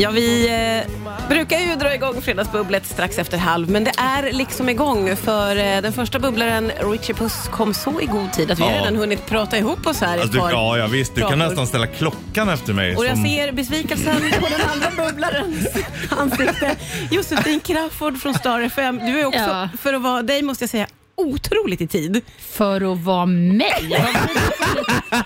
Ja, vi eh, brukar ju dra igång Fredagsbubblet strax efter halv, men det är liksom igång för eh, den första bubblaren, Richie Puss, kom så i god tid att vi har Ja. redan hunnit prata ihop oss här i Alltså, ett du, par ja, ja, visst. Du kan prator. nästan ställa klockan efter mig. Och jag som- ser besvikelsen på den andra bubblarens ansikte. Josefin Crafoord från Star FM. Du är också, Ja. för att vara dig måste jag säga, otroligt i tid. för att vara mig.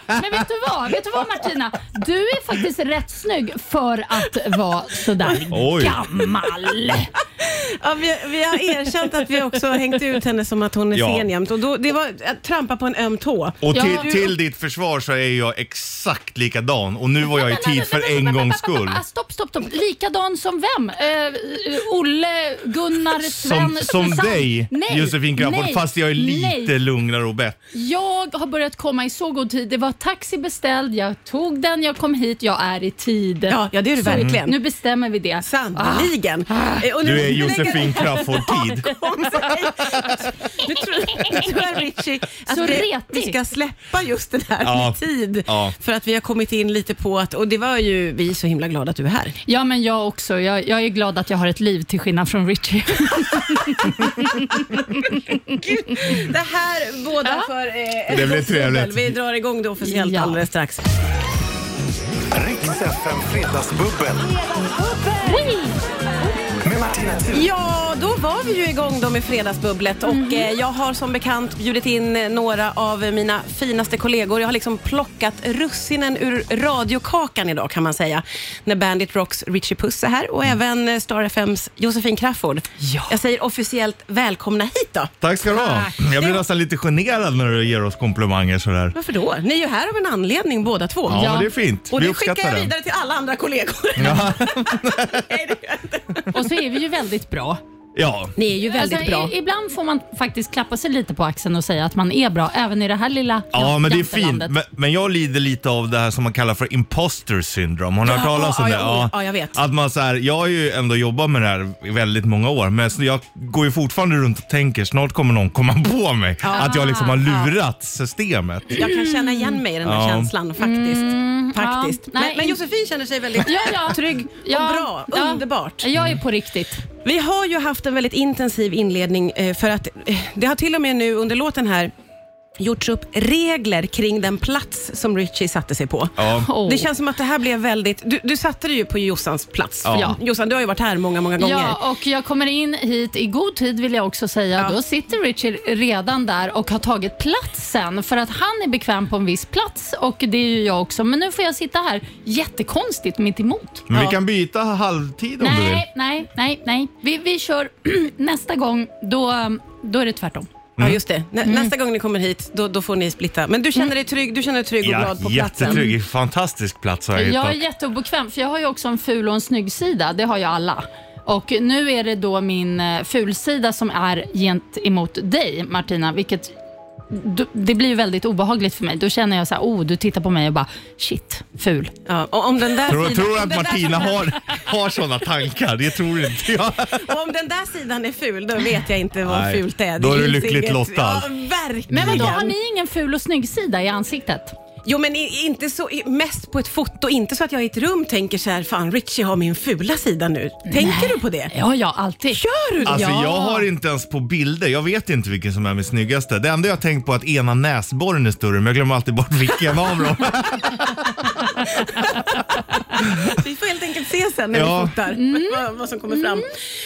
Men vet du vad? Vet du vad Martina? Du är faktiskt rätt snygg för att vara sådär Oj. gammal. Ja, vi, vi har erkänt att vi också har hängt ut henne som att hon är Ja. sen jämt. Och då, det var att trampa på en öm tå. Och Ja. till, till ditt försvar så är jag exakt likadan och nu var jag i tid för en gångs skull. Stopp, stopp, stopp. Likadan som vem? Eh, Olle, Gunnar, Sven, Som, som Susanne? dig, Nej, Josefin Crafoord, nej, fast jag är lite nej. lugnare och bättre. Jag har börjat komma i så god tid. Det var taxi beställd, jag tog den, jag kom hit, jag är i tid. Ja, ja, det är du Så verkligen. Nu bestämmer vi det. Sannerligen. Eh, och nu- Du är Josefin Crafoord-tid. Nu tror, tror jag Richie att Så vi, vi ska släppa just den här Ja. med tid. Ja. För att vi har kommit in lite på att, och det var ju, vi är så himla glada att du är här. Ja, men jag också. Jag, jag är glad att jag har ett liv till skillnad från Richie. Det här båda för eh, Det blir trevligt. bubbel. Vi drar igång det officiellt Ja. alldeles strax. Riks FM Fredagsbubbel med Martina Thun. Ja, då var vi ju igång då med Fredagsbubblet och Mhm. eh, jag har som bekant bjudit in eh, några av mina finaste kollegor. Jag har liksom plockat russinen ur radiokakan idag kan man säga. När Bandit Rocks Richie Puss är här och även eh, Star FMs Josefin Crafoord. Ja. Jag säger officiellt välkomna hit då. Tack ska du ha. Jag blir nästan lite generad när du ger oss komplimanger sådär. Varför då? Ni är ju här av en anledning båda två. Ja, Ja. det är fint. Och Vi det skickar jag det. vidare till alla andra kollegor. Nej, det gör jag inte. Och så är vi ju väldigt bra. Ja, Ni är ju väldigt Alltså, bra. i, ibland får man faktiskt klappa sig lite på axeln och säga att man är bra, även i det här lilla ja men det är jantelandet. fint. Men, men jag lider lite av det här som man kallar för imposter syndrome. Har ni hört Ja, talas om ja, det? ja, ja, jag vet. Att man så här, jag har ju ändå jobbat med det här i väldigt många år, men så jag går ju fortfarande runt och tänker snart kommer någon komma på mig. Att jag liksom har lurat systemet. Jag kan känna igen mig i den här Ja. känslan faktiskt. faktiskt. ja. Nej, men, men Josefin känner sig väldigt Ja, ja. trygg Ja, och bra. ja. Underbart. Jag är på riktigt. Vi har ju haft en väldigt intensiv inledning eh, för att eh, det har till och med nu under låten här gjorts upp regler kring den plats som Richie satte sig på. Ja. Åh. Det känns som att det här blev väldigt... Du, du satte dig ju på Jossans plats. Ja. Jossan, du har ju varit här många, många gånger. Ja, och jag kommer in hit i god tid vill jag också säga. Ja. Då sitter Richard redan där och har tagit platsen för att han är bekväm på en viss plats och det är ju jag också. Men nu får jag sitta här jättekonstigt mitt emot. Men vi kan byta halvtid om du vill. Nej, nej, nej, nej. Vi, vi kör nästa gång, då, då är det tvärtom. Ja, just det. Nä, Mm. Nästa gång ni kommer hit, då, då får ni splitta. Men du känner dig trygg, du känner dig trygg och Ja, glad på platsen? jättetrygg. Fantastisk plats har jag Jag är hittat. jätteobekväm för jag har ju också en ful och en snygg sida. Det har ju alla. Och nu är det då min eh, fulsida som är gentemot dig Martina, vilket det blir ju väldigt obehagligt för mig. Då känner jag så här, oh, du tittar på mig och bara, shit, ful. Ja, och om den där Tror, sidan, tror du att Martina har, har sådana tankar? Det tror inte jag. Och om den där sidan är ful, då vet jag inte vad Nej, fult är. då är du lyckligt inget- lottad. Ja, verkligen. Men vadå, har ni ingen ful och snygg sida i ansiktet? Jo, men i- inte så, i- mest på ett foto. Inte så att jag i ett rum tänker så här, fan Richie har min fula sida nu. Tänker du på det? Ja, ja, alltid. Gör du det? Alltså Ja. jag har inte ens på bilder, jag vet inte vilken som är min snyggaste. Det enda jag har tänkt på är att ena näsborren är större, men jag glömmer alltid bort vilken av dem. Vi får helt enkelt se sen när Ja. vi fotar Mm. vad, vad som kommer fram.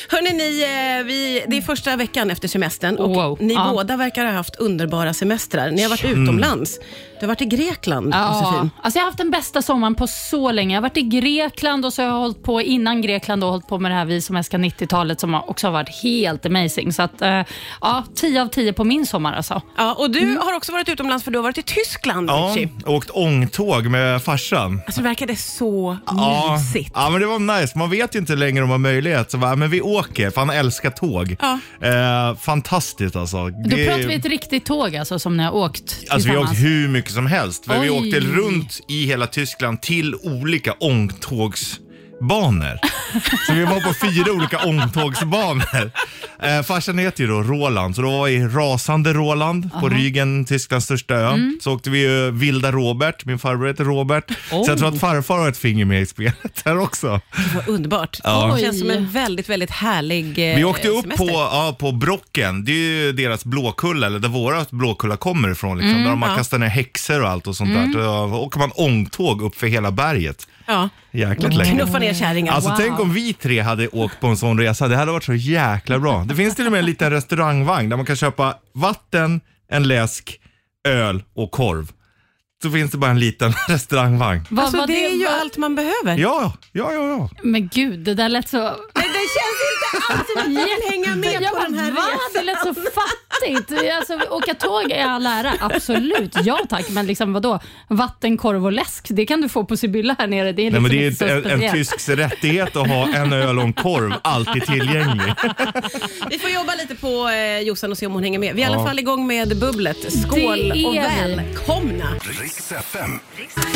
Hörrni, ni, eh, vi, det är första veckan efter semestern och Wow. ni Ja. båda verkar ha haft underbara semestrar. Ni har varit utomlands. Du har varit i Grekland, Ja, Josefin. alltså jag har haft den bästa sommaren på så länge. Jag har varit i Grekland och så har jag hållit på innan Grekland och hållit på med det här Vi som älskar 90-talet som också har varit helt amazing. Så att, eh, ja, 10 av 10 på min sommar alltså. Ja, och du Mm. har också varit utomlands för du har varit i Tyskland, Ja, Richie. åkt ångtåg med farsan. Alltså det verkade så Ja, mysigt. ja, men det var nice. Man vet ju inte längre om man har möjlighet. Så bara, men vi åker, för han älskar tåg. Ja. Eh, fantastiskt alltså. Då Det- pratar vi ett riktigt tåg alltså som ni har åkt Alltså vi har åkt hur mycket som helst. För vi åkte runt i hela Tyskland till olika ångtågsbanor. Så vi var på fyra olika ångtågsbanor. Eh, farsan heter ju då Roland, så då var vi rasande Roland på Rügen, Tysklands största ö. Mm. Så åkte vi ju Vilda Robert, min farbror heter Robert. Så jag tror att farfar har ett finger med i spelet här också. Vad underbart. Ja. Det känns som en väldigt, väldigt härlig eh, Vi åkte upp semester. på, ja, på Brocken, det är ju deras Blåkulla, eller där våra Blåkulla kommer ifrån. Liksom, där man ja. kastar ner häxor och allt och sånt där. Då åker man ångtåg upp för hela berget. Ja. Jäkligt länge. Knuffa ner kärringar. Alltså Wow. tänk om vi tre hade åkt på en sån resa, det hade varit så jäkla bra. Det finns till och med en liten restaurangvagn där man kan köpa vatten, en läsk, öl och korv. Så finns det bara en liten restaurangvagn. Vad Alltså, det är ju vad- allt man behöver. Ja, ja, ja, ja. Men gud, det där lät så... Men det känns inte alls som att vill hänga med jag på den här va? Det resan. lät så fattigt. Alltså, åka tåg är all ära, absolut. Ja tack, men liksom vadå? Vatten, korv och läsk, det kan du få på Sibylla här nere. Det är, Nej, liksom men det är inte så ett, en, en speciellt. tysks rättighet att ha en öl och en korv alltid tillgänglig. Vi får jobba lite på eh, Jossan och se om hon hänger med. Vi är i alla Ja. fall igång med bubblet. Skål Det är och vi. välkomna! Riks FM.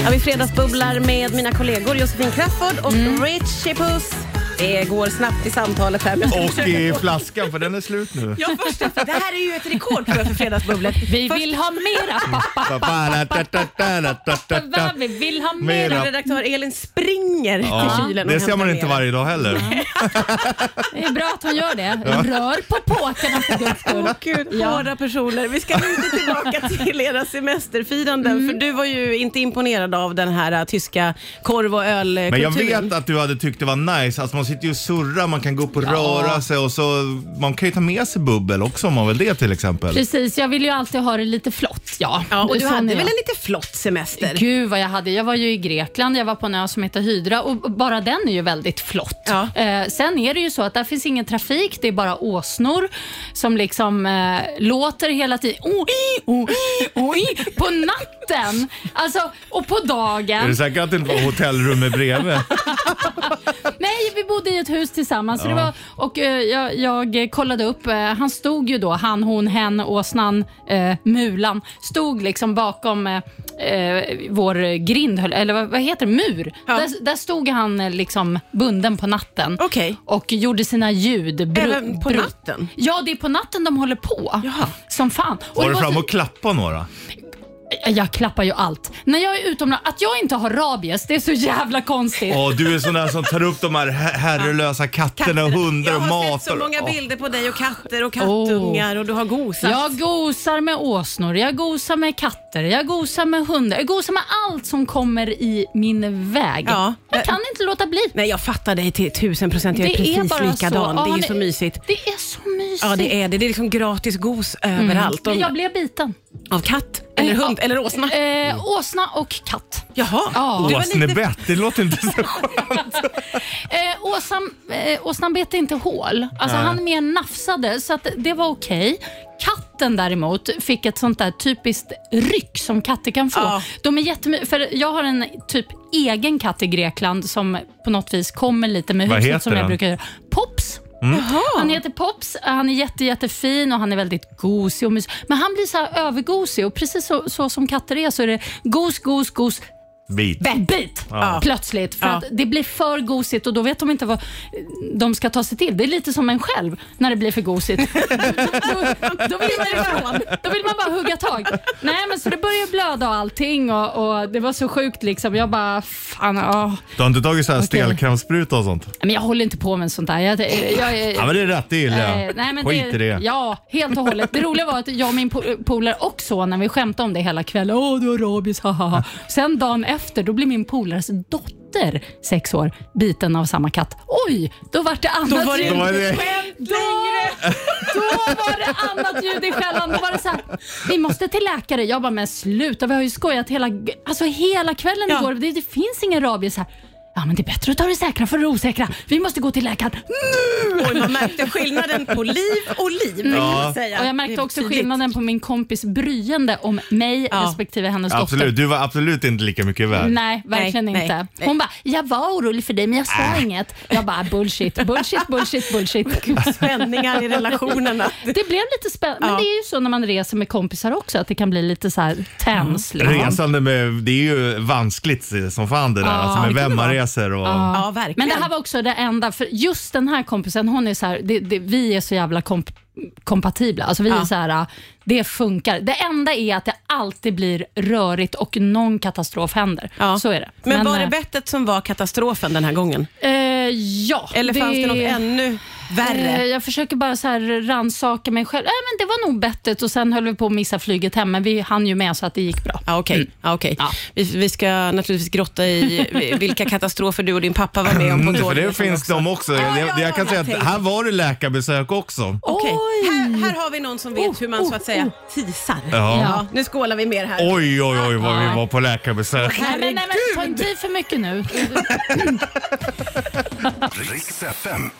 Ja, vi fredagsbubblar med mina kollegor Josefin Crafoord och Mm. Richie Puss. Det går snabbt i samtalet här. Och i flaskan, för den är slut nu. Ja, först, det här är ju ett rekord tror jag för fredagsbubblet. Vi Först- vill ha mera pappa. Vi vill ha mera. Vår redaktör Elin springer till kylen Det ser man inte varje dag heller. Det är bra att hon gör det. Rör på påkarna för guds skull. Åh gud, Ja. hårda personer. Vi ska lite tillbaka till era semesterfiranden. Mm. För du var ju inte imponerad av den här äh, tyska korv och ölkulturen. Men jag vet att du hade tyckt det var nice. Alltså man sitter ju och surrar, man kan gå upp och röra sig och så man kan ju ta med sig bubbel också om man vill det till exempel. Precis, jag vill ju alltid ha det lite flott. Ja, Ja, och du Sån hade är väl jag. en lite flott semester? Gud vad jag hade. Jag var ju i Grekland, jag var på en ö som heter Hydra och bara den är ju väldigt flott. Ja. Eh, sen är det ju så att där finns ingen trafik, det är bara åsnor som liksom eh, låter hela tiden. Oh, i, oh, i, oh, i, på natten! Alltså, och på Är dagen. du säker att det inte var hotellrummet bredvid? Nej, vi bodde i ett hus tillsammans. Så det var, och eh, jag, jag kollade upp, eh, han stod ju då, han, hon, hen, åsnan, eh, mulan, stod liksom bakom eh, eh, vår grind, höll- eller vad, vad heter det, mur. Ja. Där, där stod han eh, liksom bunden på natten Okej. och gjorde sina ljud. Bru- Även på bru- natten? Ja, det är på natten de håller på. Jaha. Som fan. Och Var det du var fram och klappa några? Jag klappar ju allt. När jag är utomlands, att jag inte har rabies, det är så jävla konstigt. Åh, du är sån där som tar upp de här her- herrelösa katterna och hundar jag och har matar. sett så många Åh. bilder på dig och katter och kattungar och du har gosat. Jag gosar med åsnor, jag gosar med katter, jag gosar med hundar. Jag gosar med allt som kommer i min väg. Ja. Jag kan inte låta bli. Nej, jag fattar dig till tusen procent. Jag är Det är precis bara likadan. så. Det är Ja, ju så mysigt. Det är så mysigt. Ja, det är det. Det är liksom gratis gos överallt. Men jag blev biten. Av katt, eller hund, eller åsna. Eh, åsna och katt. Jaha. Ja. Åsnebett, det låter inte så skönt. Eh, åsnan, eh, åsnan bet inte hål. Alltså, han mer nafsade, så att det var okej. Katten däremot fick ett sånt där typiskt ryck som katter kan få. Ja. De är jättemy- för jag har en typ egen katt i Grekland som på något vis kommer lite med Vad huset heter som jag den? brukar göra. Pops. Han heter Pops, han är jätte, jättefin och han är väldigt gosig och mys. Men han blir så här övergosig och precis så, så som katter är så är det gos, gos, gos, Bit. bit Ja. plötsligt. För Ja. att det blir för gosigt och då vet de inte vad de ska ta sig till. Det är lite som en själv när det blir för gosigt. då, då, vill man bara, då vill man bara hugga tag. Nej, men så det började blöda och allting och, och det var så sjukt. liksom. Jag bara, fan, åh. Du har inte tagit så här Okej. stelkrampsspruta och sånt? Men jag håller inte på med sånt där. Jag, jag, jag, Ja men det är rätt, det gillar jag. Eh, nej, men Skit i det. Ja, helt och hållet. Det roliga var att jag och min po- polare och sonen, vi skämtade om det hela kvällen. Åh, du har rabies, haha. Sen dagen efter, då blir min polares dotter, sex år, biten av samma katt. Oj, då var det annat Då var det ljud. Då var det- då var det annat ljud i skällan. Då var det så här, vi måste till läkare. Jag bara, men sluta, vi har ju skojat hela, alltså hela kvällen Ja. igår. Det, det finns ingen rabies här. Ja, men det är bättre att ta det säkra för det osäkra. Vi måste gå till läkaren nu! Oj, man märkte skillnaden på liv och liv. man säga. Och jag märkte är också skillnaden på min kompis bryende om mig Ja. respektive hennes dotter. Absolut, du var absolut inte lika mycket värd. Nej, verkligen Nej, inte. nej. Hon bara, jag var orolig för dig men jag sa Äh. inget. Jag bara, bullshit, bullshit, bullshit, bullshit. Spänningar i relationerna. Det blev lite spännande. Men Ja. det är ju så när man reser med kompisar också, att det kan bli lite så här tens. Liksom. Resande med, det är ju vanskligt som fan det där. Ja, alltså med det kan det reser och... Ja, verkligen. Men det här var också det enda, för just den här kompisen, hon är så här, det, det, vi är så jävla komp kompatibla. Alltså vi Ja. är så här, det funkar. Det enda är att det alltid blir rörigt och någon katastrof händer. Ja. Så är det. Men, var det eh, bettet som var katastrofen den här gången? eh, ja. Eller fanns det något ännu värre? Eh, Jag försöker bara så här rannsaka mig själv. Nej, men det var nog bettet och sen höll vi på att missa flyget hem, men vi hann ju med så att det gick bra. Ja, okej. Ja, okej. Ja. Vi, vi ska naturligtvis grotta i vilka katastrofer du och din pappa var med om på Mm, för det finns de också. Ja, jag, ja, jag kan säga att här var det läkarbesök också. Oj. Här, här har vi någon som vet hur man så att säga tisar. Ja. Ja, nu skålar vi mer här. Oj, oj, oj vad vi var på läkarbesök. Nej, men, nej, men ta inte i för mycket nu. Riks FM.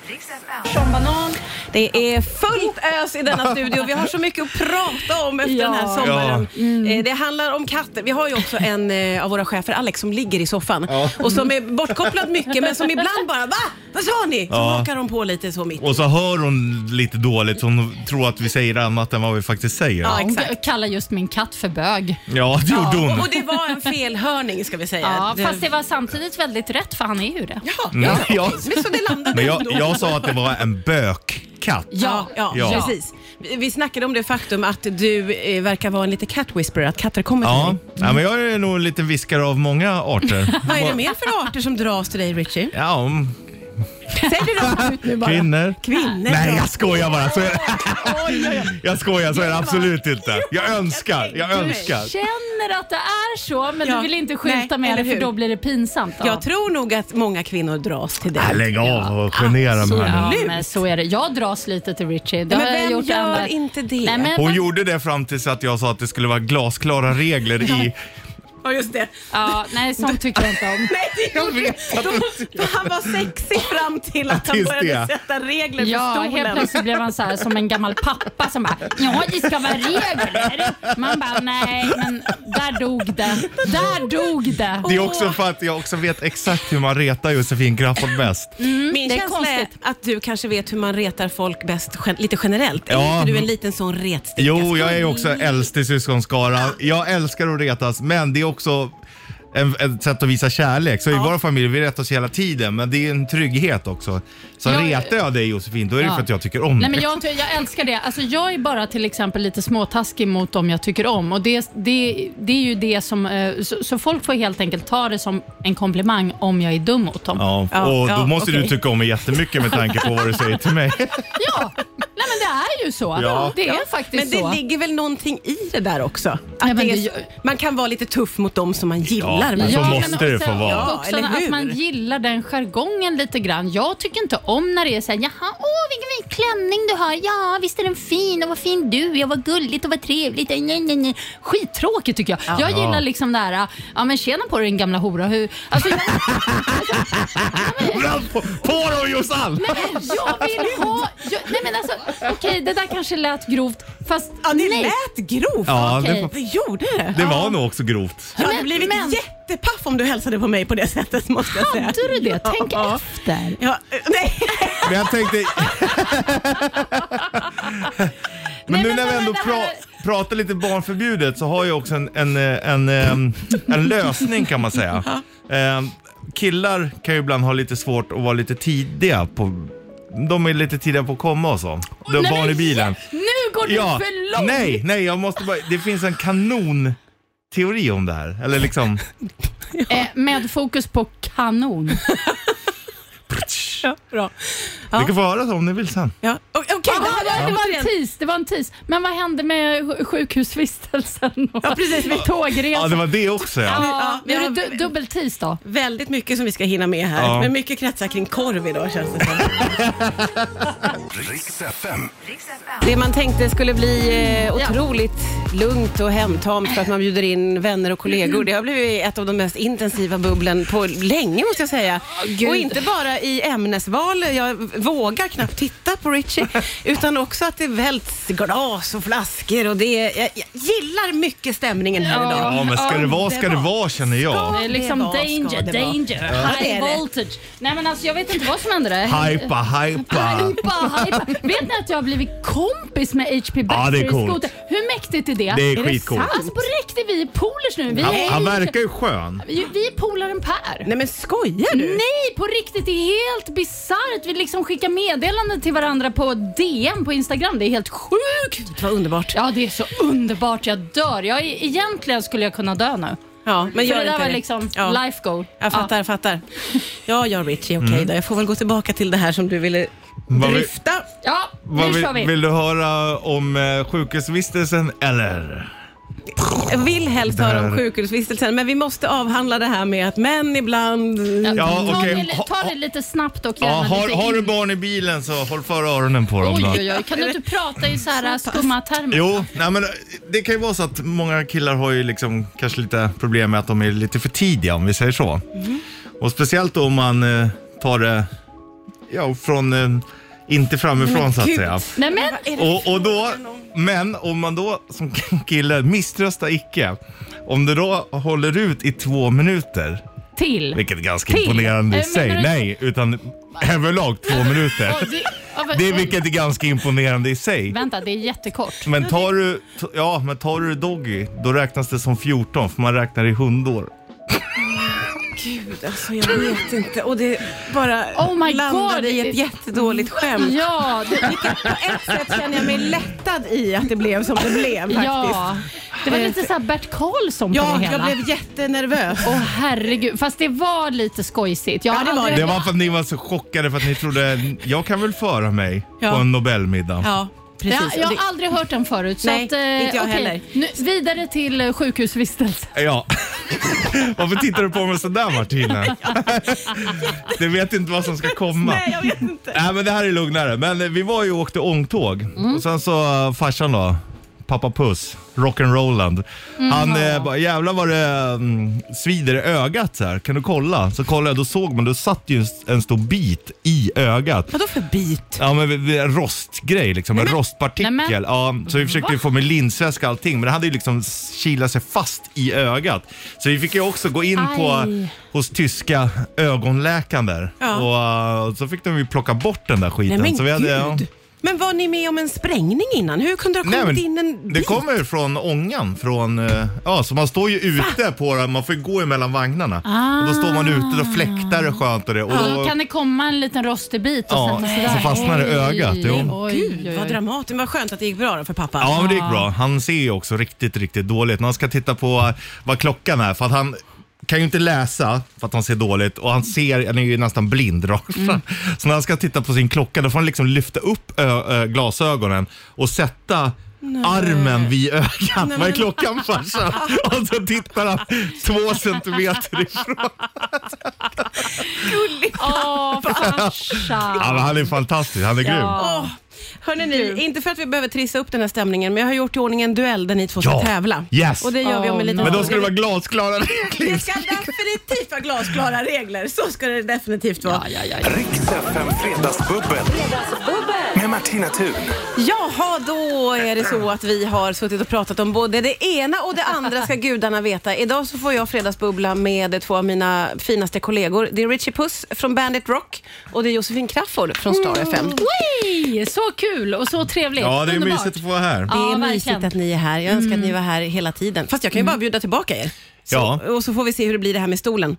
Det är fullt ös i denna studio. Vi har så mycket att prata om efter Ja. den här sommaren. Mm. Eh, Det handlar om katter. Vi har ju också en eh, av våra chefer, Alex, som ligger i soffan och som är bortkopplad mycket, men som ibland bara “Va? Vad sa ni?” Så Ja. hakar de på lite så mitt. Och så hör hon lite dåligt. Hon tror att vi säger annat än vad vi faktiskt säger. Ja, Ja, Hon exakt. kallar just min katt för bög. det gjorde Ja, hon. och det var en felhörning ska vi säga. Ja, fast det var samtidigt väldigt rätt, för han är ju det. Ja, Mm, ja. ja. Men så det landade Men jag, ändå. jag sa att det var en bökkatt. Ja, ja, Ja. precis. Vi- Vi snackade om det faktum att du eh, verkar vara en lite cat whisperer, att katter kommer till Ja, dig. ja men jag är nog en liten viskare av många arter. Vad är det mer för arter som dras till dig, Richie? Ja, Säg det rakt ut nu bara. kvinnor. Kvinnor. Nej, ja. jag skojar bara. Så är jag skojar, så är det absolut inte. Jag önskar, jag önskar. Känner att det är så, men Ja. du vill inte skylta Nej, med eller det för hur? då blir det pinsamt. Ja. Jag tror nog att många kvinnor dras till dig. Äh, lägg av och genera mig här nu. ja, men så är det. Jag dras lite till Richie. Det Men har jag vem gjort gör ända- inte det? Nej, men, Hon gjorde det fram tills att jag sa att det skulle vara glasklara regler i... Ja, just det. ja, nej, sånt tycker jag inte om. Nej, det gjorde du. Då- Han var sexig fram till att han Tills började det. sätta regler för Ja, stolen. helt plötsligt blev han så här, som en gammal pappa som bara “Ja, det ska vara regler”. Man bara “Nej, men där dog det. Där dog det”. Det är också för att jag också vet exakt hur man retar Josefin Crafoord bäst. Min det är känsla konstigt. är att du kanske vet hur man retar folk bäst gen- lite generellt. Är Ja. inte du en liten sån retsticka? Jo, jag är också äldst i syskonskara. Jag älskar att retas, men det är också en, ett sätt att visa kärlek. Så i vår familj, vi retar oss hela tiden, men det är en trygghet också. Så Jag- retar jag dig Josefin, då är det för att jag tycker om Nej, men det. jag, jag älskar det. Alltså, jag är bara till exempel lite småtaskig mot dem jag tycker om. Och det, det, det är ju det som, eh, så, så folk får helt enkelt ta det som en komplimang om jag är dum mot dem. Ja, Ja, och då ja, måste du okej. tycka om mig jättemycket med tanke på vad du säger till mig. Ja, är ju så. Ja. Det är Men faktiskt det så. ligger väl någonting i det där också? Att men det är, det man kan vara lite tuff mot dem som man gillar. Ja, va? så men måste det också- få vara. och Också Ja, eller att hur? man gillar den jargongen lite grann. Jag tycker inte om när det är så här, jaha, åh vilken fin klänning du har. Ja, visst är den fin och vad fin du är och vad gulligt och vad trevligt. Nej, nej, nej. Skittråkigt tycker jag. Jag gillar liksom det här, ja men tjena på dig din gamla hora. Hur, alltså, jag, på, på dem Jossan! jag vill ha... Jag, nej men alltså, okej det där kanske lät grovt. Fast Ja, det nej. lät grovt. Ja, Okej. det, Det gjorde det. det var nog också grovt. Jag hade Men- blivit men- jättepaff om du hälsade på mig på det sättet måste jag säga. Hade du det? Tänk Ja. efter. Ja, eh, nej. Men jag tänkte... men nu men när vi ändå här- pra, pratar lite barnförbjudet så har jag också en, en, eh, en, en, en lösning kan man säga. Eh, Killar kan ju ibland ha lite svårt att vara lite tidiga på de är lite tidiga på att komma och så. De Nej, barn i bilen. Nu går du Ja, för långt. nej, nej, jag måste bara, det finns en kanon teori om det här. Eller liksom, Eh, med fokus på kanon. Ja, bra. Ni kan få höra så om ni vill sen. Ja. Okej, Ja, det här det, var var en tis, det var en tis. Men vad hände med sj- sjukhusvistelsen? Och Ja, precis. Med tågresan? Ja, det var det också ja. Ja, Ja, vi har- det du, dubbel tis då. väldigt mycket som vi ska hinna med här. Ja. Men mycket kretsar kring korv idag känns det som. Riks FM. Det man tänkte skulle bli eh, otroligt lugnt och hemtamt för att man bjuder in vänner och kollegor. Det har blivit ett av de mest intensiva bubblen på länge måste jag säga. Gud. och inte bara i ämnesval. Jag vågar knappt titta på Richie. utan också att det välts glas och flaskor och det är, jag, jag gillar mycket stämningen här idag. Ja, men ska det vara ska det vara känner jag. Det är liksom Det var- ska danger, det vara. danger, Ja, det high är det. voltage. Nej men alltså jag vet inte vad som hände där. Hypa, hypa. Hypa, hypa. Vet ni att jag har blivit kompis med HP Ja, det är Battery coolt. Scooter? Hur mäktigt är det? Det är skitcoolt. Alltså på riktigt, vi är polers nu. Vi Han, är, han verkar ju skön. vi, vi är polaren Per. Nej men skojar du? Nej, på riktigt. Det är helt bisarrt. Vi liksom skickar meddelanden till varandra på DM på Instagram. Det är helt sjukt. Det var underbart. Ja, det är så underbart. Jag dör. Jag, egentligen skulle jag kunna dö nu. Ja, men För gör det där inte var det. liksom Ja. life goal. Jag fattar, jag fattar. Ja, ja Richie, okej Mm. då. Jag får väl gå tillbaka till det här som du ville Vad vi- dryfta. Ja, Vad nu vill, kör vi. vill du höra om eh, sjukhusvistelsen eller? Jag vill helst höra om sjukhusvistelsen, men vi måste avhandla det här med att män ibland... Ja, ta, okej. det, ta det lite snabbt och Ja, gärna har, lite har du in- barn i bilen så håll för öronen på dem. Oj, Då. oj, oj. Kan du inte prata i så här skumma termer? Jo, nej, men det kan ju vara så att många killar har ju liksom kanske lite problem med att de är lite för tidiga om vi säger så. Och speciellt då om man eh, tar det ja, från, eh, inte framifrån så att säga. Nej, men, Och, och då, men om man då som kille misströstar icke, om det då håller ut i två minuter, till. vilket är ganska Till? imponerande i Eh, sig, menar du- nej, utan överlag två minuter. Det, ja, men- Det är vilket är ganska imponerande i sig. Vänta, det är jättekort. Men tar du, ja, men tar du doggy, då räknas det som 14 för man räknar i hundår. Gud, alltså jag vet inte. Och det bara Oh my landade God. i ett jättedåligt skämt. Ja, det, På ett sätt känner jag mig lättad i att det blev som det blev faktiskt. ja. det var lite så här Bert Karlsson på Ja, det jag hela. blev jättenervös. Åh herregud, fast det var lite skojsigt. Jag Ja, det var aldrig- Det var för att ni var så chockade för att ni trodde, jag kan väl föra mig Ja. på en Nobelmiddag. Ja, precis. Ja, jag det- har aldrig hört den förut. Så Nej, att, eh, inte jag okej. heller. Nu, vidare till eh, sjukhusvistelse. Ja. Varför tittar du på mig sådär Martina? Du vet inte vad som ska komma. Nej, jag vet inte. Nej men det här är lugnare. Men eh, vi var ju och åkte ångtåg. Mm. Och sen så farsan då, pappa Puss, rock'n'Roland. Mm. Han eh, bara, jävlar vad det um, svider i ögat så här. Kan du kolla? Så kollade jag, då såg man, då satt ju en stor bit i ögat. Vadå för bit? Ja men en rostgrej liksom, en Nej, rostpartikel. men- Ja, så vi försökte ju få med linsväska och allting men det hade ju liksom kilat sig fast i ögat. Så vi fick ju också gå in på Aj. hos tyska ögonläkaren där. Ja. Och uh, så fick de ju plocka bort den där skiten. Nej men så vi hade, ja. gud. Men var ni med om en sprängning innan? Hur kunde det ha kommit in en det bit? kommer ju från ångan. Från, eh, ja, så man står ju ute på den, man får ju gå emellan vagnarna. Och då står man ute och fläktar det skönt och det. Och då, Kan det komma en liten rostig bit och Ja, sätta sig så där? fastnar det i ögat, jo. Oj, Gud, oj, vad dramatiskt. Vad skönt att det gick bra då för pappa. Ja, men det gick bra. Han ser ju också riktigt, riktigt dåligt. När han ska titta på vad klockan är, för att han kan ju inte läsa för att han ser dåligt och han ser, han är ju nästan blind rakt fram. Så när han ska titta på sin klocka då får han liksom lyfta upp ö, ö, glasögonen och sätta armen vid ögat. Vad är klockan farsan? Och så tittar han två centimeter ifrån. Åh, farsan. Ja, men han är fantastisk, han är grym. Åh, hörni ni, inte för att vi behöver trissa upp den här stämningen, men jag har gjort i ordning en duell där ni två ska Ja, tävla. yes. Och det gör vi om en liten no. Men då ska det vara glasklara regler. Det ska definitivt vara glasklara regler. Så ska det definitivt vara. Ja, ja, ja. Riks FM Fredagsbubbel. Med Martina Thun. Jaha, då är det så att vi har suttit och pratat om både det ena och det andra ska gudarna veta. Idag så får jag fredagsbubbla med två av mina finaste kollegor. Det är Richie Puss från Bandit Rock och det är Josefin Crafoord från Star FM. Wee! Så kul och så trevligt. Ja, det är Underbart. mysigt att få vara här. Det Ja, är mysigt verkligen. Mm. att ni är här. Jag önskar att ni var här hela tiden. Fast jag kan ju bara bjuda tillbaka er. Så, Ja. Och så får vi se hur det blir det här med stolen.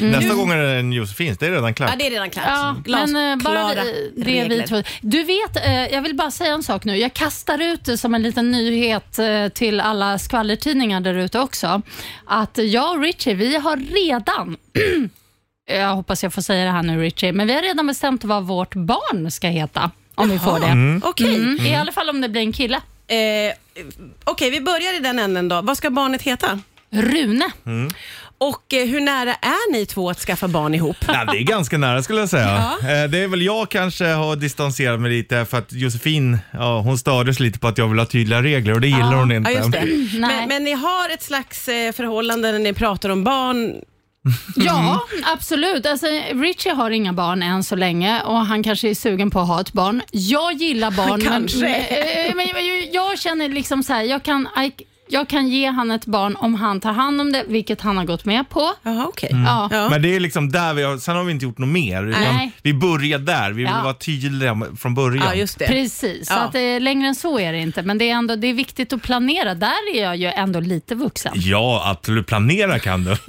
Nästa gång är det en Josefins, det är redan klart. Ja, det är redan klart. Ja, men eh, bara vi- det vi två. Du vet, eh, jag vill bara säga en sak nu. Jag kastar ut det som en liten nyhet eh, till alla skvallertidningar där ute också. Att jag och Richie, vi har redan jag hoppas jag får säga det här nu Richie, men vi har redan bestämt vad vårt barn ska heta. Om vi får det. Okej, Mm. I alla fall om det blir en kille. eh, okej, vi börjar i den änden då. Vad ska barnet heta? Rune. Och eh, hur nära är ni två att skaffa barn ihop? Nej, det är ganska nära skulle jag säga. Ja. Eh, Det är väl jag kanske har distanserat mig lite för att Josefin, ja, hon stördes lite på att jag vill ha tydliga regler och det gillar hon inte. Ja, just det. Nej. Men, men ni har ett slags eh, förhållande när ni pratar om barn Ja, absolut. Alltså, Richie har inga barn än så länge och han kanske är sugen på att ha ett barn. Jag gillar barn, men, Kanske. eh, men jag, jag känner liksom så här, jag kan, jag kan ge han ett barn om han tar hand om det, vilket han har gått med på. Jaha, okej. Ja. Ja. Men det är liksom där vi har, sen har vi inte gjort något mer. Utan Nej. vi börjar där, vi vill Ja. vara tydliga från början. ja, just det. Precis, så Ja. att, eh, längre än så är det inte. Men det är, ändå, det är viktigt att planera. Där är jag ju ändå lite vuxen. Ja, att du planerar kan du.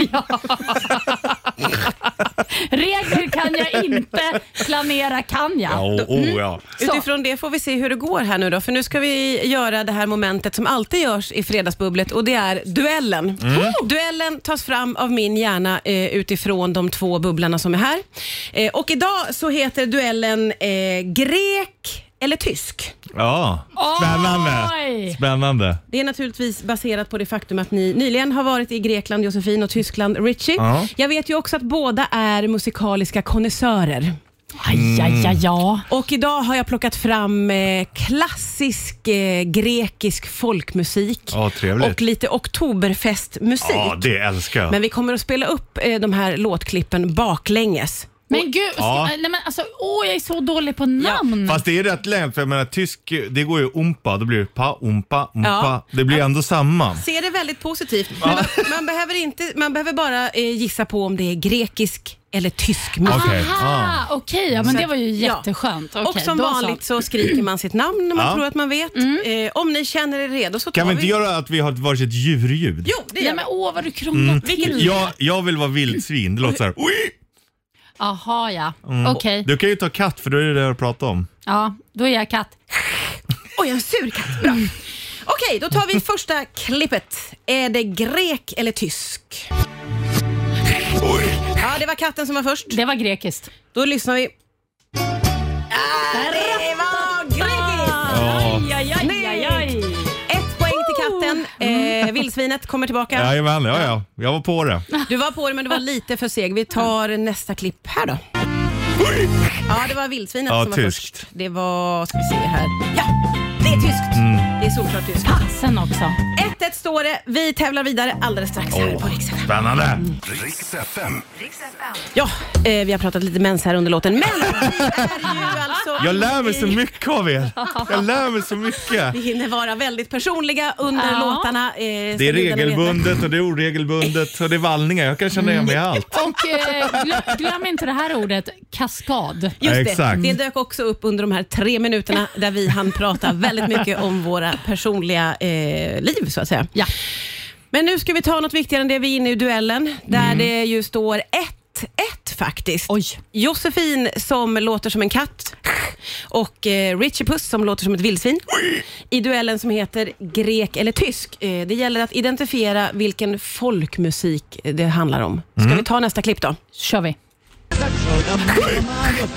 Regler kan jag inte, planera kan jag. Ja, oh, oh, ja. Så. Utifrån det får vi se hur det går här nu då. För nu ska vi göra det här momentet som alltid görs i Fredagsbubblet och det är duellen. Duellen tas fram av min hjärna eh, utifrån de två bubblarna som är här. Eh, och idag så heter duellen eh, grek eller tysk. ja. Spännande. Oj! Spännande. Det är naturligtvis baserat på det faktum att ni nyligen har varit i Grekland, Josefin, och Tyskland, Richie. Ja. Jag vet ju också att båda är musikaliska konnässörer. Aj, aj, aj, ja. Och idag har jag plockat fram eh, klassisk eh, grekisk folkmusik Ja, trevligt. och lite oktoberfestmusik. Ja, det älskar jag. Men vi kommer att spela upp eh, de här låtklippen baklänges. Men gud, ska, Ja. nej, men alltså, åh, jag är så dålig på namn. Fast det är rätt lätt, för jag menar tysk, det går ju umpa, då blir det pa, umpa, umpa. Ja. Det blir ändå samma. Ser det väldigt positivt. Men man, man, behöver inte, man behöver bara eh, gissa på om det är grekisk eller tysk musik. Okej. Aha, okej, ja, men det var ju ja. jätteskönt. Och som då så. vanligt så skriker man sitt namn när man Ja. tror att man vet. Eh, om ni känner er redo så tar Kan vi vi... inte göra att vi har varsitt djurljud? Jo, det gör vi. men åh vad du krånglar Mm. till. Jag, jag vill vara vildsvin, det låter så här. Oi! Jaha, ja. Mm. Okej. Du kan ju ta katt för då är det det jag pratar om. Ja, då är jag katt. Oj, en sur katt. Bra. Okej, då tar vi första klippet. Är det grek eller tysk? Ja, det var katten som var först. Det var grekiskt. Då lyssnar vi. Vildsvinet kommer tillbaka. Jajamän, ja, ja. Jag var på det. Du var på det, men du var lite för seg. Vi tar nästa klipp här då. Ja, det var vildsvinet Ja, som var tyskt. först. Det var, ska vi se här. Ja, det är tyskt. Mm. Det är solklart tyskt. Passen också. 1-1 står det. Vi tävlar vidare alldeles strax här på Rix FM. Spännande. Riks FM. Ja, eh, vi har pratat lite mens här under låten, men vi är ju alltså... Jag lär mig så mycket av er. Jag lär mig så mycket. Vi hinner vara väldigt personliga under Ja. låtarna. Eh, Det är gudarna regelbundet och det är oregelbundet och det är vallningar. Jag kan känna igen mig i allt. Och eh, glö- glöm inte det här ordet, kaskad. Just Ja, det, exakt. det dök också upp under de här tre minuterna där vi hann prata väldigt mycket om våra personliga eh, liv så att säga. Ja. Men nu ska vi ta något viktigare än det. Vi är inne i duellen där Mm. det ju står 1-1 faktiskt. Oj. Josefin som låter som en katt och eh, Richie Puss som låter som ett vildsvin. I duellen som heter grek eller tysk. Eh, det gäller att identifiera vilken folkmusik det handlar om. Ska Mm. vi ta nästa klipp då? kör vi.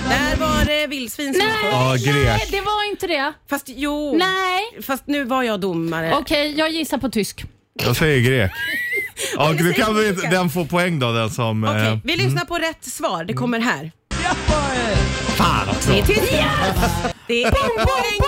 Där var det vildsvin som var först. Ja, grek. Nej, det var inte det. Fast jo, Nej. fast nu var jag domare. Okej, jag gissar på tysk. Jag säger grek. Ja, du kan väl den får poäng då, den som... Okej, eh, vi lyssnar på rätt svar. Det kommer här. Fan också. Det är tyst. Det är en poäng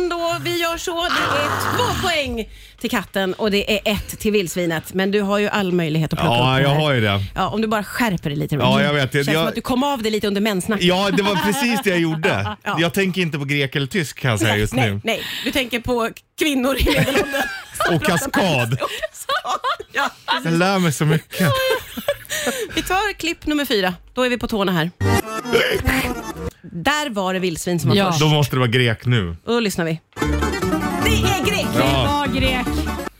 katten då. Vi gör så. Det är två poäng till katten och det är ett till vildsvinet. Men du har ju all möjlighet att plocka upp Ja, det jag här. har ju det. Ja, om du bara skärper dig lite. Ja, jag vet. Känns Jag- som att du kom av det lite under menssnacket. Ja, det var precis det jag gjorde. Ja. Jag tänker inte på grek eller tysk kan jag säga just nej, nu. nej, du tänker på kvinnor i medelåldern. som Och pratar kaskad. med- Och kaskad. Ja, Jag lär mig så mycket. Vi tar klipp nummer fyra. Då är vi på tårna här. Där var det vildsvin som var Ja. först. Då måste det vara grek nu. Och då lyssnar vi. Det är grek! Det var grek.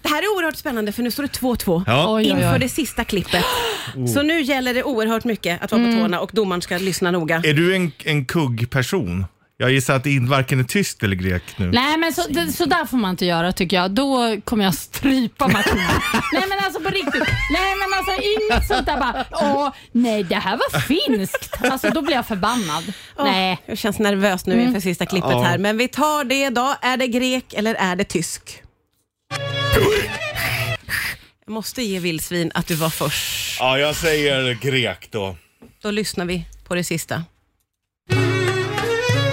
Det här är oerhört spännande för nu står det 2-2 Ja. Oj, oj, inför oj. det sista klippet. Så nu gäller det oerhört mycket att vara Mm. på tårna och domaren ska lyssna noga. Är du en, en kuggperson? Jag gissar att det inte varken är tyst eller grek nu. Nej, men så, det, så där får man inte göra tycker jag. Då kommer jag strypa Martina. nej, men alltså på riktigt. Nej, men alltså inget sånt där bara, åh, nej, det här var finskt. Alltså då blir jag förbannad. Åh, Nej. Jag känns nervös nu inför sista klippet Ja. här. Men vi tar det då. Är det grek eller är det tysk? Jag måste ge vildsvin att du var först. Ja, jag säger grek då. Då lyssnar vi på det sista.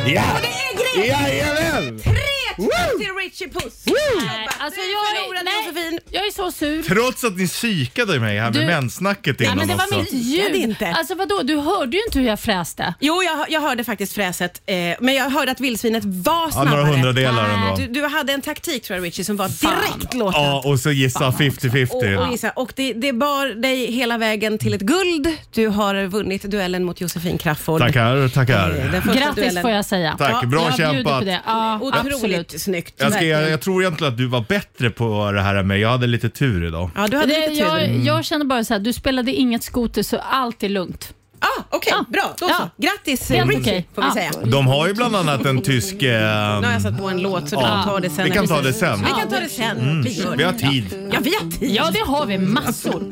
Ja! Det är grek! Jajamän! 3-2 till Richie Puss. Nej, alltså jag, är, förlorade nej, Josefin. jag är så sur. Trots att ni psykade mig här med Du- menssnacket Ja, innan men det var mitt ljud. inte. Alltså vadå, du hörde ju inte hur jag fräste. Jo, jag, jag hörde faktiskt fräset, eh, men jag hörde att vildsvinet var Ja, snabbare. några hundradelar ändå. Du, du hade en taktik tror jag Richie som var Fan. direkt låtad. Ja, och så gissa 50-50. Och, gissa, och det, det bar dig hela vägen till ett guld. Du har vunnit duellen mot Josefin Crafoord. Tackar, Eh, tackar. Den första Grattis duellen. får jag säga. Tack, bra jag bjuder kämpat. på det. Ja, Otroligt absolut. Snyggt. Jag, ska, jag, jag tror egentligen att du var bättre på det här än mig. Jag hade lite tur idag. Ja, du hade Det, lite tur. jag, Mm. jag känner bara så här, du spelade inget skoter så allt är lugnt. Ah, Okej, Ja. bra. Då Ja. så. Grattis Helt Richie, okej. får vi Ja. säga. De har ju bland annat en tysk... Eh, Nu har jag satt på en låt så du Ja. kan ta det sen. Vi kan ta det sen. Vi kan ta det sen. Vi gör vi har tid. Ja, vi har tid. Ja, det har vi massor.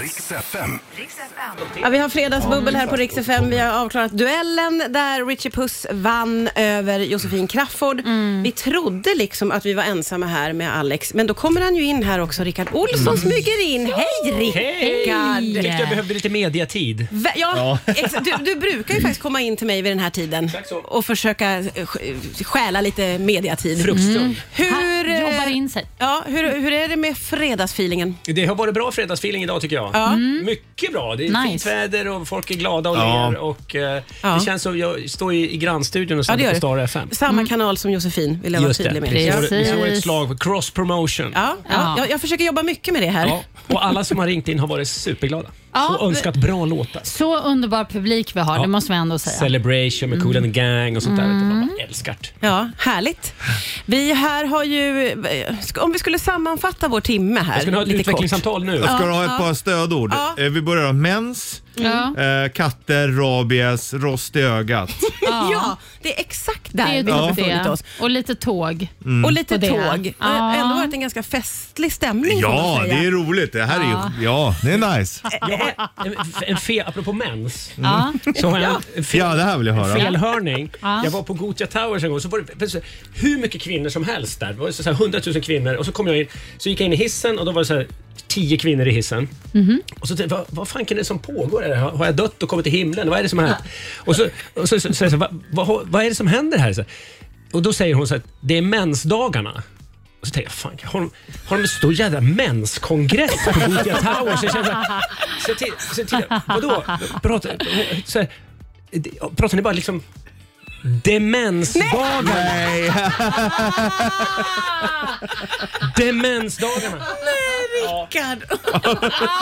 Riks FM. Ja, vi har fredagsbubbel här på Rix FM. Vi har avklarat duellen där Richie Puss vann över Josefin Crafoord. Mm. Vi trodde liksom att vi var ensamma här med Alex, men då kommer han ju in här också. Rickard Olsson smyger in. Hej Rickard! Tyckte jag behövde lite mediatid. Ja, Du, du brukar ju faktiskt komma in till mig vid den här tiden så. och försöka eh, stjäla lite mediatid. Fruktstund. Hur, Han eh, jobbar in sig. Ja, hur, hur är det med fredagsfeelingen? Det har varit bra fredagsfeeling idag tycker jag. Ja. Mycket bra. Det är Nice. fint väder och folk är glada och Ja. ler. Och, eh, Ja. Det känns som jag står i, i grannstudion och sänder på. Star FM. Samma kanal som Josefin, vill jag vara Just det. tydlig med. Vi Ja. slår- Vi slår ett Precis. slag för cross promotion. Ja, ja. Ja. Jag, jag försöker jobba mycket med det här. Ja, och alla som har ringt in har varit superglada Ja, och önskat bra låtar. Så underbar publik vi har, Ja. det måste vi ändå säga. Celebration med Cool and the Gang och sånt där. Man bara älskar det. Ja, härligt. Vi här har ju, om vi skulle sammanfatta vår timme här Jag ska ha ett lite kort. utvecklingssamtal nu. Ska du ha ett par stödord? Ja. Eh, Vi börjar med mens, Eh, katter, rabies, rost i ögat. Ja, det är exakt där Det är vi har typ befunnit det. oss. Och lite tåg. Och lite Och det. tåg. Det har Ja. ändå varit en ganska festlig stämning får man Ja, säga. det är roligt. Det här är ju, ja, det är nice. Jag har en, en fel, apropå mens, Ja. så har jag en, fel, Ja, det här vill jag en höra. felhörning. Ja. Jag var på Gothia Towers en gång, så var det så- hur mycket kvinnor som helst där. Det var så här 100 000 kvinnor och så kom jag in, så gick jag in i hissen och då var det så här 10 kvinnor i hissen. Och så tänkte jag, vad, vad fan kan det som pågår? Här? Har, har jag dött och kommit till himlen? Vad är det som har hänt? Och så, och så, så, så, så, så vad, vad, vad är det som händer här? Så, och då säger hon så här, det är mensdagarna. Och så tänkte jag, fan, har de, har de en stor jävla menskongress på Gothia Towers? Jag känner så här, så till, så till, vadå? Pratar, så här, pratar ni bara liksom demensdagar? Nej. Demensdagarna. Rickard.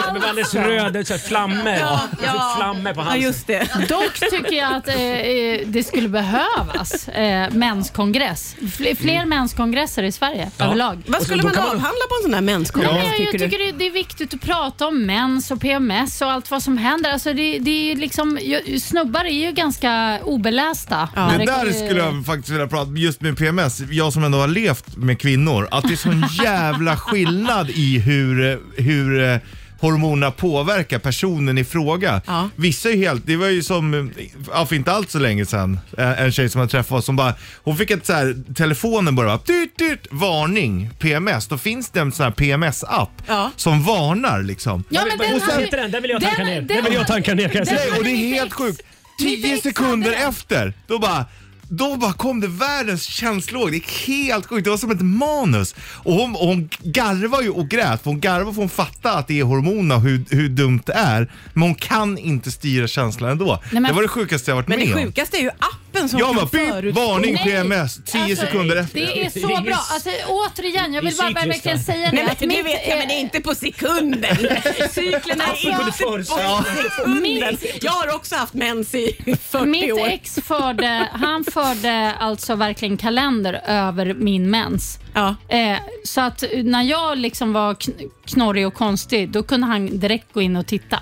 Jag blev alldeles röd, så här, flammor. Jag fick flammor på ja, halsen. just det. Dock tycker jag att eh, eh, det skulle behövas eh, menskongress. Fl- fler menskongresser i Sverige Ja. överlag. Vad skulle då man kan man- avhandla på en sån här menskongress, Nej, jag tycker tycker du? det, det är viktigt att prata om mens och PMS och allt vad som händer. Alltså det, det är ju liksom, ju- snubbar är ju ganska obelästa. när Det där skulle jag faktiskt vilja prata just med PMS. Jag som ändå har levt med kvinnor. Att det är sån jävla skillnad i hur, hur eh, hormonerna påverkar personen i fråga. Ja. Vissa är helt, det var ju som, ja, för inte allt så länge sedan, eh, en tjej som jag träffade som bara, hon fick ett så här, telefonen bara, dyrt, dyrt, varning, PMS. Då finns det en sån här PMS-app Ja. som varnar liksom. Ja, men den heter den? Den vill jag den- tanka ner. den- Den vill jag tanka ner kan jag den- säga. Nej, och det är helt sjukt. Tio sekunder det. efter, då bara då bara kom det världens känslor. Det är helt sjukt. Det var som ett manus. Och hon, och hon garvar ju och grät. För hon garvar för hon fattar att det är hormonerna och hur, hur dumt det är. Men hon kan inte styra känslan ändå. men- det var det sjukaste jag varit Men med det om. sjukaste är ju appen som Jag kan bara, pip, förutspå. varning Nej, PMS, 10 alltså, sekunder efter. Det är så Det är bra. Alltså, återigen, jag vill bara cykliskt, verkligen va? säga det. Nej, att men det mitt, vet jag, men det är inte på sekunden. Cyklerna är Alltså, inte på sekunden. Jag har också haft mens i 40 Mitt år. ex förde, han förde alltså verkligen kalender över min mens. Ja. Eh, så att när jag liksom var kn- knorrig och konstig, då kunde han direkt gå in och titta.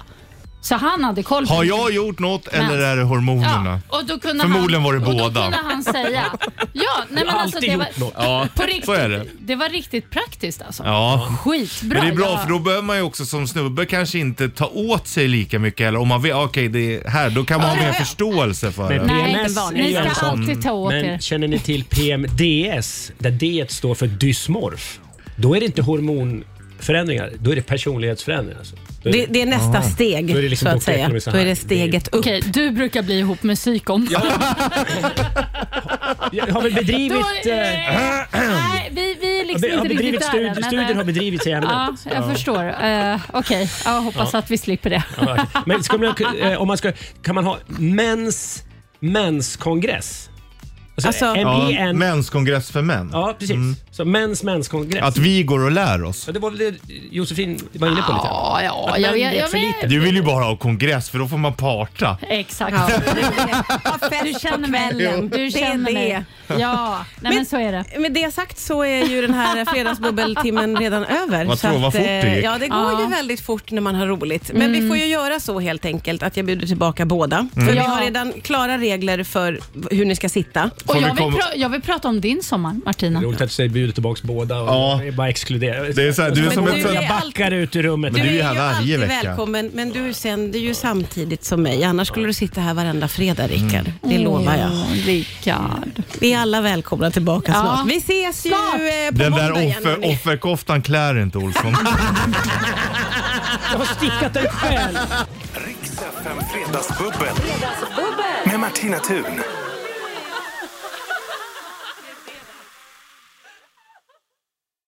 Så han hade koll på Har jag gjort något eller Men- är det hormonerna? Ja, och då kunde Förmodligen han, var det och båda. Då kunde han säga. Ja, nej, men alltså, det var. Ja, på riktigt, så är det. det var riktigt praktiskt alltså. Ja. Skitbra. Men det är bra för då behöver man ju också som snubbe kanske inte ta åt sig lika mycket heller. Om man vet, okej det är här, då kan man ha mer förståelse för Men det. Nej, PMS inte är ni ska alltid ta åt er. Men känner ni till PMDS, där D står för dysmorf? Då är det inte hormonförändringar, då är det personlighetsförändringar. Alltså. Då är Det, det är nästa steg, Då är det liksom så att Dr. säga. Så Då är det steget upp. Okej, du brukar bli ihop med psykon. jag har väl bedrivit... Då, eh, eh, nej, vi, vi är liksom jag har inte bedrivit riktigt stud, där än, men, studier eh, har bedrivits i ämnet. Ja, jag förstår. Uh, Okej, jag hoppas att vi slipper det. Men ska man, eh, om man ska, kan man ha mäns menskongress? Alltså- Ja, MBN. menskongress för män. Ja, precis. Så mäns menskongress. Att vi går och lär oss. Ja, det var väl det Josefin var inne på lite? Ja, ja, jag vet. Jag för vet. lite. Du vill ju bara ha kongress för då får man parta. Exakt. Ja, Du känner mig. Du känner det är mig. Ja, nej, men, så är det. Med det sagt så är ju den här fredagsbubbeltimmen redan över. Vad Så tror- vad att, fort det eh, gick. Ja, det går Ja. ju väldigt fort när man har roligt. Men vi får ju göra så helt enkelt att jag bjuder tillbaka båda. För vi Ja. har redan klara regler för hur ni ska sitta. Och Får vi jag, vill komma- pra- jag vill prata om din sommar, Martina. Roligt att du säger bjuder tillbaka båda och Ja. är bara exkludera. Det är så här, du är Men som du ett är. Jag backar ut ur rummet. Men du är ju här varje alltid vecka. välkommen, men du sänder ju samtidigt som mig. Annars skulle du sitta här varenda fredag, Rickard. Mm. Det lovar jag. Åh, Rickard. Vi är alla välkomna tillbaka Ja. snart. Vi ses ju Snart. eh, på Den måndag där igen. offer, hörni. offerkoftan klär inte Olsson. Jag har stickat ut själv. Riks FM Fredagsbubbel. Med Martina Thun.